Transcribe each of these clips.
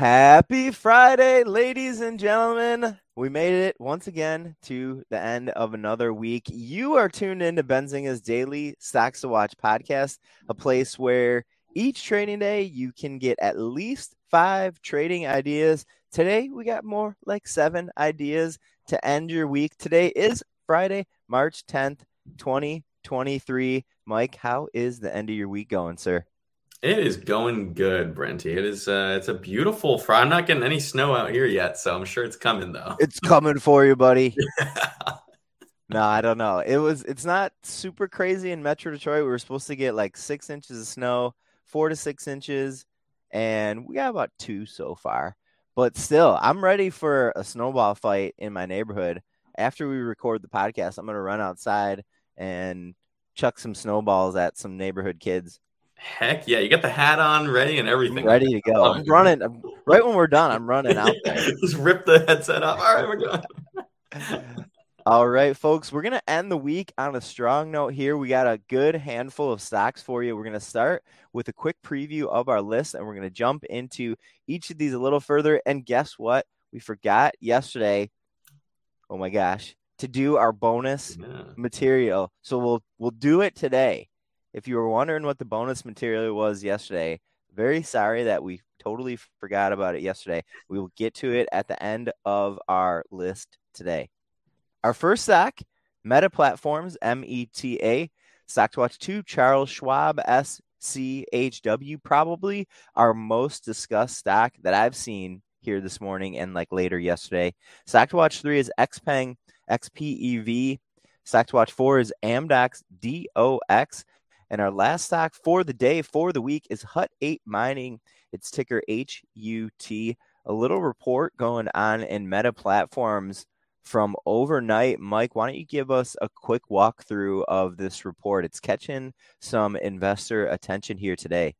Happy Friday, ladies and gentlemen. We made it once again to the end of another week. You are tuned in to Benzinga's daily Stocks to Watch podcast, a place where each trading day you can get at least five trading ideas. Today, we got more like seven ideas to end your week. Today is Friday, March 10th, 2023. Mike, how is the end of your week going, sir? It is going good, Brenty. It is. Uh, it's a beautiful Friday. I'm not getting any snow out here yet, so I'm sure it's coming though. It's coming for you, buddy. no, I don't know. It was. It's not super crazy in Metro Detroit. We were supposed to get like six inches of snow, four to six inches, and we got about two so far. But still, I'm ready for a snowball fight in my neighborhood. After we record the podcast, I'm gonna run outside and chuck some snowballs at some neighborhood kids. Heck yeah, you got the hat on, ready and everything. Ready to go. I'm running. I'm, right when we're done, I'm running out there. Just rip the headset off. All right, we're going. All right, folks, we're going to end the week on a strong note here. We got a good handful of stocks for you. We're going to start with a quick preview of our list, and we're going to jump into each of these a little further. And guess what? We forgot yesterday. Oh my gosh, to do our bonus yeah. material. So we'll we'll do it today. If you were wondering what the bonus material was yesterday, very sorry that we totally forgot about it yesterday. We will get to it at the end of our list today. Our first stock, Meta Platforms, M E T A, Stock to Watch 2, Charles Schwab, S C H W, probably our most discussed stock that I've seen here this morning and like later yesterday. Stock to Watch 3 is XPeng, XPEV. Stock to Watch 4 is Amdocs, DOX. And our last stock for the day, for the week, is Hut 8 Mining. It's ticker HUT. A little report going on in Meta Platforms from overnight. Mike, why don't you give us a quick walkthrough of this report? It's catching some investor attention here today.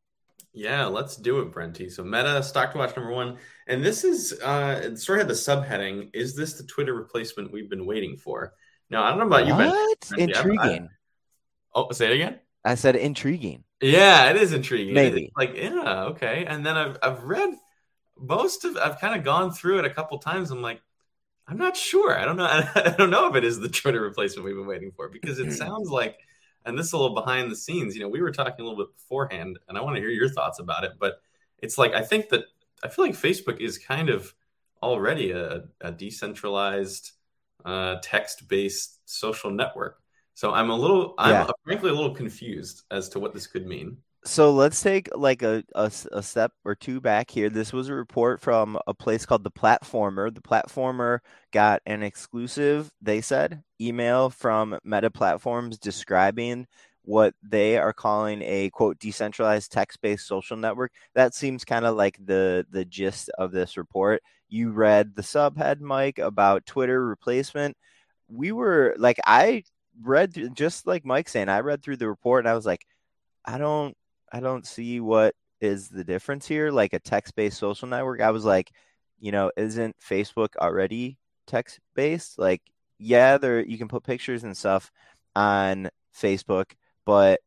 Yeah, let's do it, Brenty. So Meta stock to watch number one, and this is uh, it sort of had the subheading: "Is this the Twitter replacement we've been waiting for?" Now I don't know about you, what? Intriguing. I, oh, say it again. I said intriguing. Yeah, it is intriguing. Maybe. like, yeah, okay. And then I've I've read most of I've kind of gone through it a couple times. I'm like, I'm not sure. I don't know. I don't know if it is the Twitter replacement we've been waiting for because it sounds like, and this is a little behind the scenes. You know, we were talking a little bit beforehand, and I want to hear your thoughts about it. But it's like I think that I feel like Facebook is kind of already a, a decentralized, uh, text-based social network so I'm a little, I'm yeah. frankly a little confused as to what this could mean. So let's take like a, a, a, step or two back here. This was a report from a place called The Platformer. The Platformer got an exclusive, they said, email from Meta Platforms describing what they are calling a quote decentralized text-based social network. That seems kind of like the the gist of this report. You read the subhead, Mike, about Twitter replacement. We were like, I read just like Mike saying, I read through the report and I was like, I don't, I don't see what is the difference here. Like a text based social network. I was like, you know, isn't Facebook already text based? Like, yeah, there you can put pictures and stuff on Facebook, but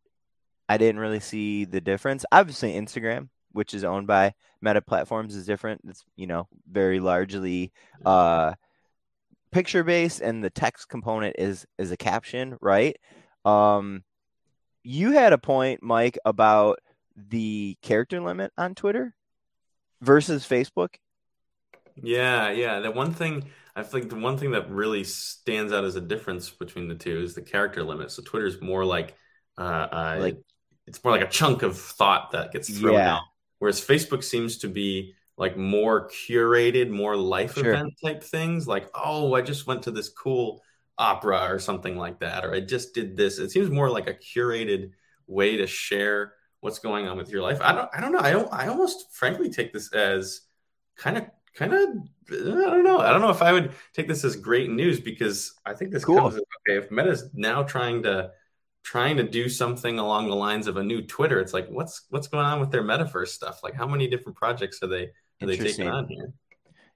I didn't really see the difference. Obviously, Instagram, which is owned by Meta Platforms, is different. It's you know very largely uh, picture based and the text component is is a caption, right? Um, you had a point, Mike, about the character limit on Twitter versus Facebook. Yeah, yeah. The one thing I think the one thing that really stands out as a difference between the two is the character limit. So Twitter's more like uh, uh like it's more like a chunk of thought that gets thrown yeah. out, whereas Facebook seems to be like more curated, more life sure. event type things. Like, oh, I just went to this cool opera or something like that, or I just did this. It seems more like a curated way to share what's going on with your life. I don't, I don't know. I don't, I almost frankly take this as kind of, kind of, I don't know. I don't know if I would take this as great news because I think this cool. comes okay. If Meta's now trying to trying to do something along the lines of a new Twitter, it's like what's what's going on with their metaverse stuff? Like how many different projects are they are they taking on?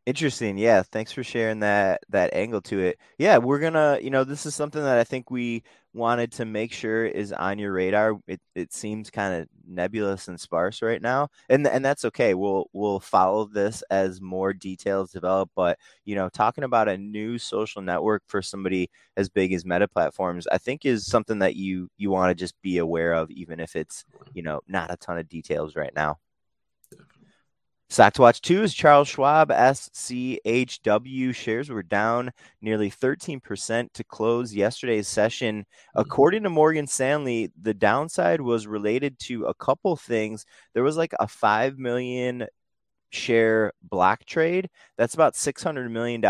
Interesting. Yeah. Thanks for sharing that that angle to it. Yeah, we're gonna, you know, this is something that I think we wanted to make sure is on your radar. It it seems kind of nebulous and sparse right now, and and that's okay. We'll we'll follow this as more details develop. But you know, talking about a new social network for somebody as big as Meta Platforms, I think is something that you you want to just be aware of, even if it's you know not a ton of details right now. Stock to watch two is Charles Schwab SCHW shares were down nearly 13% to close yesterday's session. According to Morgan Stanley, the downside was related to a couple things. There was like a 5 million share block trade. That's about $600 million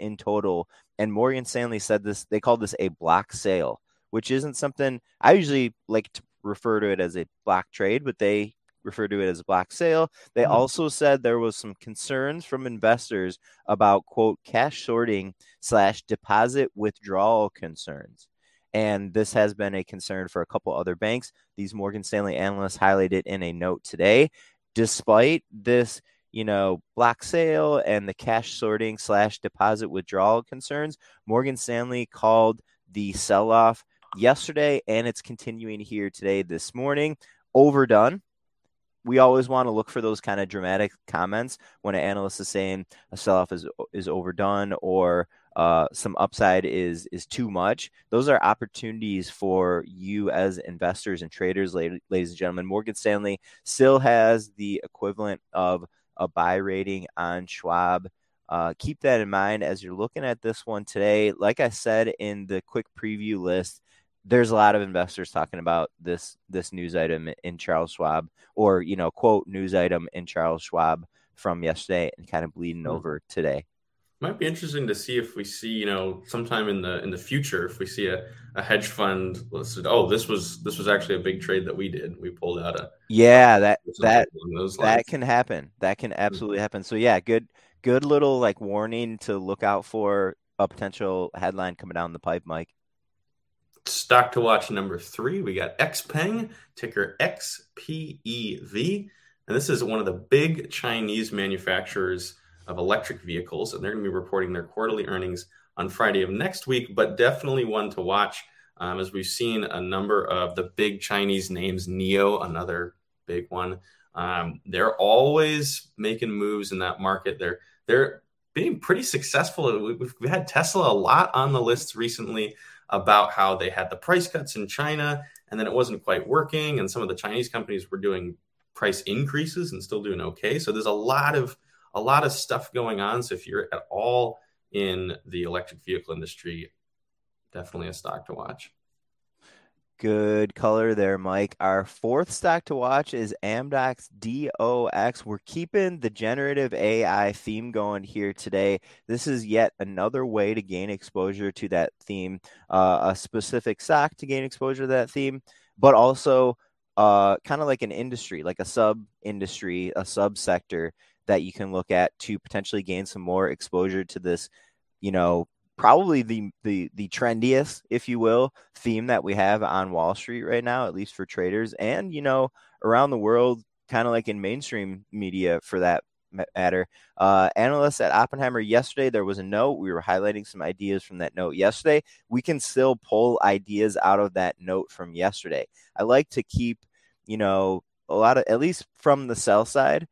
in total. And Morgan Stanley said this, they called this a block sale, which isn't something I usually like to refer to it as a block trade, but they refer to it as a black sale. They mm-hmm. also said there was some concerns from investors about quote cash sorting slash deposit withdrawal concerns. And this has been a concern for a couple other banks. These Morgan Stanley analysts highlighted in a note today. Despite this, you know, black sale and the cash sorting slash deposit withdrawal concerns, Morgan Stanley called the sell off yesterday and it's continuing here today this morning overdone we always want to look for those kind of dramatic comments when an analyst is saying a sell-off is is overdone or uh, some upside is is too much. Those are opportunities for you as investors and traders, ladies and gentlemen. Morgan Stanley still has the equivalent of a buy rating on Schwab. Uh, keep that in mind as you're looking at this one today. Like I said in the quick preview list, there's a lot of investors talking about this this news item in Charles Schwab or you know quote news item in Charles Schwab from yesterday and kind of bleeding mm-hmm. over today. Might be interesting to see if we see you know sometime in the in the future if we see a, a hedge fund listed. Oh, this was this was actually a big trade that we did. We pulled out a yeah that that that can happen. That can absolutely mm-hmm. happen. So yeah, good good little like warning to look out for a potential headline coming down the pipe, Mike. Stock to watch number three, we got Xpeng, ticker XPEV. And this is one of the big Chinese manufacturers of electric vehicles. And they're going to be reporting their quarterly earnings on Friday of next week, but definitely one to watch um, as we've seen a number of the big Chinese names, NIO, another big one. Um, they're always making moves in that market. They're they're being pretty successful. We've, had Tesla a lot on the lists recently about how they had the price cuts in China and then it wasn't quite working. And some of the Chinese companies were doing price increases and still doing okay. So there's a lot of a lot of stuff going on. So if you're at all in the electric vehicle industry, definitely a stock to watch. Good color there, Mike. Our fourth stock to watch is Amdocs DOX. We're keeping the generative AI theme going here today. This is yet another way to gain exposure to that theme, uh, a specific stock to gain exposure to that theme, but also uh, kind of like an industry, like a sub industry, a subsector that you can look at to potentially gain some more exposure to this, you know, probably the the the trendiest, if you will, theme that we have on Wall Street right now, at least for traders, and you know around the world, kind of like in mainstream media for that matter. Uh, analysts at Oppenheimer yesterday, there was a note. We were highlighting some ideas from that note yesterday. We can still pull ideas out of that note from yesterday. I like to keep, you know, a lot of at least from the sell side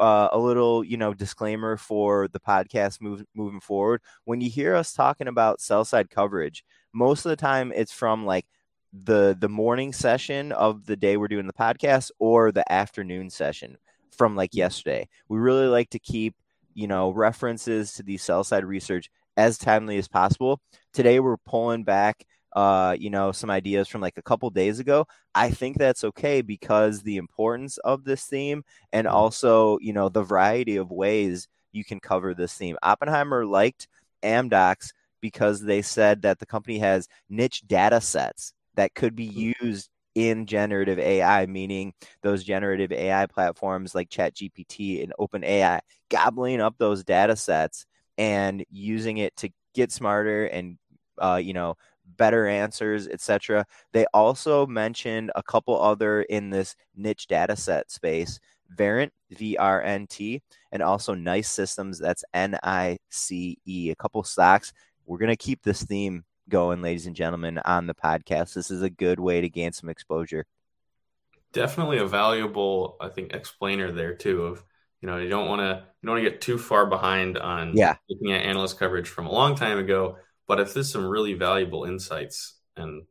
uh, a little, you know, disclaimer for the podcast move, moving forward. When you hear us talking about sell side coverage, most of the time it's from like the the morning session of the day we're doing the podcast or the afternoon session from like yesterday. We really like to keep, you know, references to the sell side research as timely as possible. Today we're pulling back uh, you know, some ideas from like a couple days ago. I think that's okay because the importance of this theme and mm-hmm. also, you know, the variety of ways you can cover this theme. Oppenheimer liked Amdocs because they said that the company has niche data sets that could be mm-hmm. used in generative AI, meaning those generative AI platforms like ChatGPT and OpenAI, gobbling up those data sets and using it to get smarter and uh, you know better answers, etc. They also mentioned a couple other in this niche data set space, Verint, V R N T, and also Nice Systems, that's N I C E. A couple stocks. We're going to keep this theme going, ladies and gentlemen, on the podcast. This is a good way to gain some exposure. definitely a valuable, I think, explainer there too. Of you know, you don't want to you don't want to get too far behind on yeah. looking at analyst coverage from a long time ago. But if there's some really valuable insights, and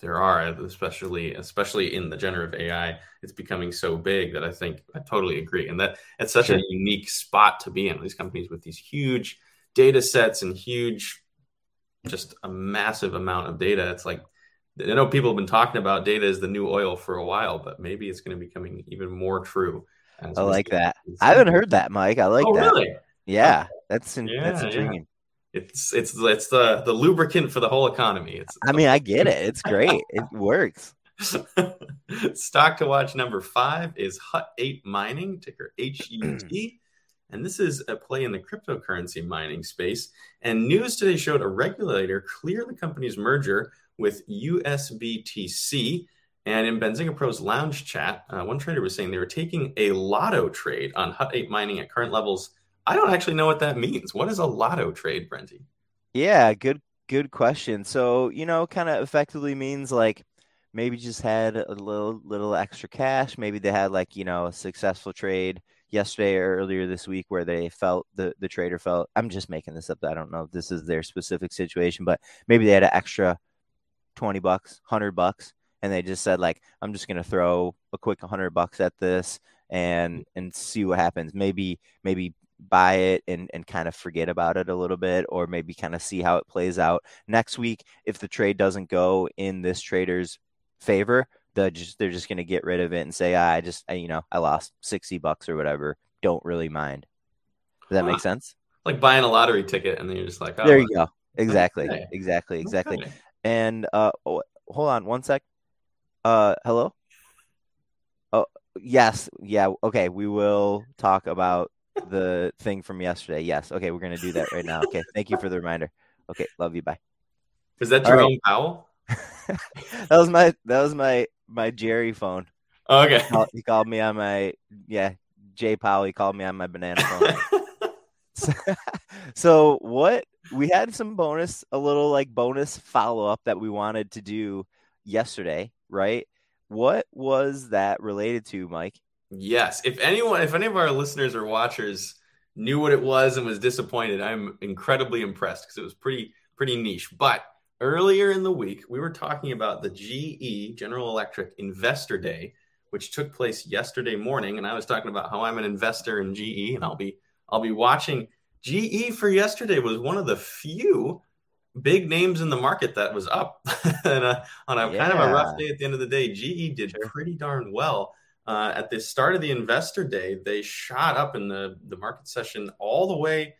there are, especially especially in the generative AI, it's becoming so big that I think I totally agree, and that it's such sure. a unique spot to be in. These companies with these huge data sets and huge, just a massive amount of data. It's like I know people have been talking about data as the new oil for a while, but maybe it's going to be becoming even more true. I like that. I haven't heard that, Mike. I like oh, that. Really? Yeah, that's in, yeah, that's intriguing. It's it's it's the the lubricant for the whole economy. It's. I mean, I get it. It's great. it works. Stock to watch number five is Hut Eight Mining, ticker HUT. and this is a play in the cryptocurrency mining space. And news today showed a regulator clear the company's merger with USBTC. And in Benzinga Pro's lounge chat, uh, one trader was saying they were taking a lotto trade on Hut 8 mining at current levels. I don't actually know what that means. What is a lotto trade, Brenty? Yeah, good good question. So, you know, kind of effectively means like maybe just had a little little extra cash. Maybe they had like, you know, a successful trade yesterday or earlier this week where they felt the the trader felt I'm just making this up. I don't know if this is their specific situation, but maybe they had an extra 20 bucks, 100 bucks and they just said like I'm just going to throw a quick 100 bucks at this and and see what happens. Maybe maybe buy it and, and kind of forget about it a little bit or maybe kind of see how it plays out. Next week if the trade doesn't go in this trader's favor they're just they're just going to get rid of it and say ah, i just I, you know i lost 60 bucks or whatever. Don't really mind. Does that make sense? Like buying a lottery ticket and then you're just like oh, there you go. exactly. Okay. exactly. Exactly. Okay. and uh oh, hold on one sec. Uh, hello. Oh, yes, yeah. Okay, we will talk about the thing from yesterday. Yes. Okay, we're gonna do that right now. Okay, thank you for the reminder. Okay, love you. Bye. Is that Jerome right. Powell? that was my that was my my Jerry phone. Oh, okay. He called, he called, me on my yeah Jay Powell. He called me on my banana phone. so, so what we had some bonus, a little like bonus follow up that we wanted to do yesterday right? What was that related to, Mike? Yes. If anyone, if any of our listeners or watchers knew what it was and was disappointed, I'm incredibly impressed because it was pretty, pretty niche. But earlier in the week, we were talking about the GE General Electric Investor Day, which took place yesterday morning, and I was talking about how I'm an investor in GE, and I'll be, I'll be watching. GE for yesterday was one of the few big names in the market that was up and a, on a yeah. kind of a rough day at the end of the day. GE did pretty darn well. Uh, at the start of the investor day, they shot up in the, the market session all the way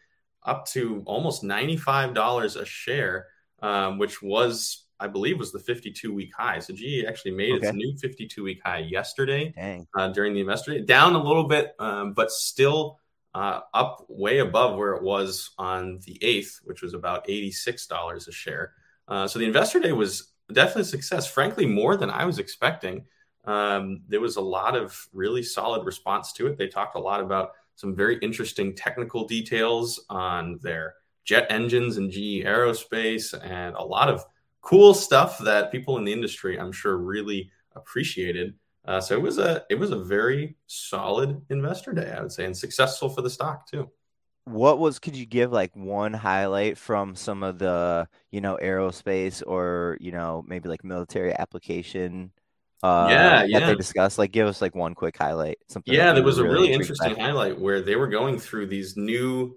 up to almost $95 a share, um, which was, I believe, was the 52 week high. So GE actually made okay. its new 52 week high yesterday uh, during the investor day, down a little bit, um, but still uh, up way above where it was on the 8th, which was about $86 a share. Uh, so the investor day was definitely a success, frankly, more than I was expecting. Um, there was a lot of really solid response to it. They talked a lot about some very interesting technical details on their jet engines and GE aerospace and a lot of cool stuff that people in the industry, I'm sure, really appreciated. Uh, so it was a it was a very solid investor day, I would say, and successful for the stock too. What was could you give like one highlight from some of the you know aerospace or you know maybe like military application? Uh, yeah, yeah. That they discussed. Like, give us like one quick highlight. Something. Yeah, there was a really interesting highlight where they were going through these new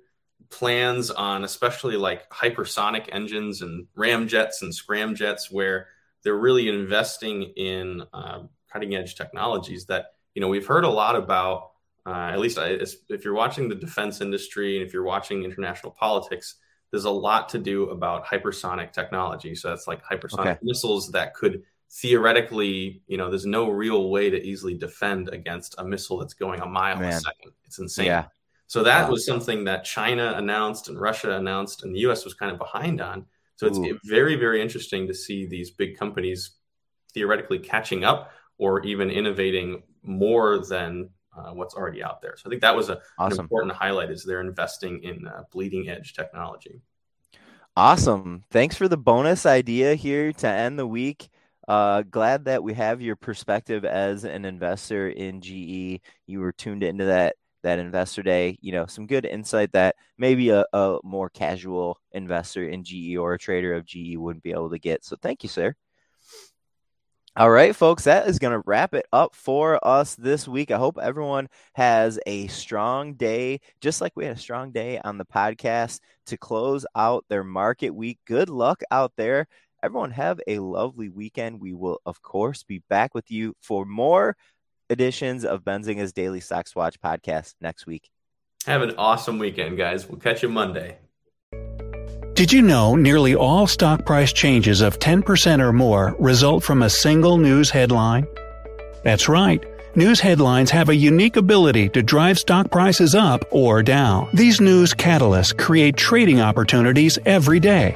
plans on especially like hypersonic engines and ramjets and scramjets where they're really investing in uh, cutting edge technologies that you know we've heard a lot about. Uh, at least I, if you're watching the defense industry and if you're watching international politics, there's a lot to do about hypersonic technology. So that's like hypersonic okay. missiles that could theoretically, you know, there's no real way to easily defend against a missile that's going a mile Man. a second. It's insane. Yeah. So that wow. was something that China announced and Russia announced, and the U.S. was kind of behind on. So it's Ooh. very, very interesting to see these big companies theoretically catching up or even innovating more than uh, what's already out there. So I think that was a, awesome. an important highlight is they're investing in uh, bleeding edge technology. Awesome. Thanks for the bonus idea here to end the week. Uh, glad that we have your perspective as an investor in GE. You were tuned into that that investor day. You know, some good insight that maybe a, a more casual investor in GE or a trader of GE wouldn't be able to get. So thank you, sir. All right, folks, that is going to wrap it up for us this week. I hope everyone has a strong day, just like we had a strong day on the podcast to close out their market week. Good luck out there. Everyone, have a lovely weekend. We will, of course, be back with you for more editions of Benzinga's Daily Stocks Watch podcast next week. Have an awesome weekend, guys. We'll catch you Monday. Did you know nearly all stock price changes of 10% or more result from a single news headline? That's right. News headlines have a unique ability to drive stock prices up or down. These news catalysts create trading opportunities every day.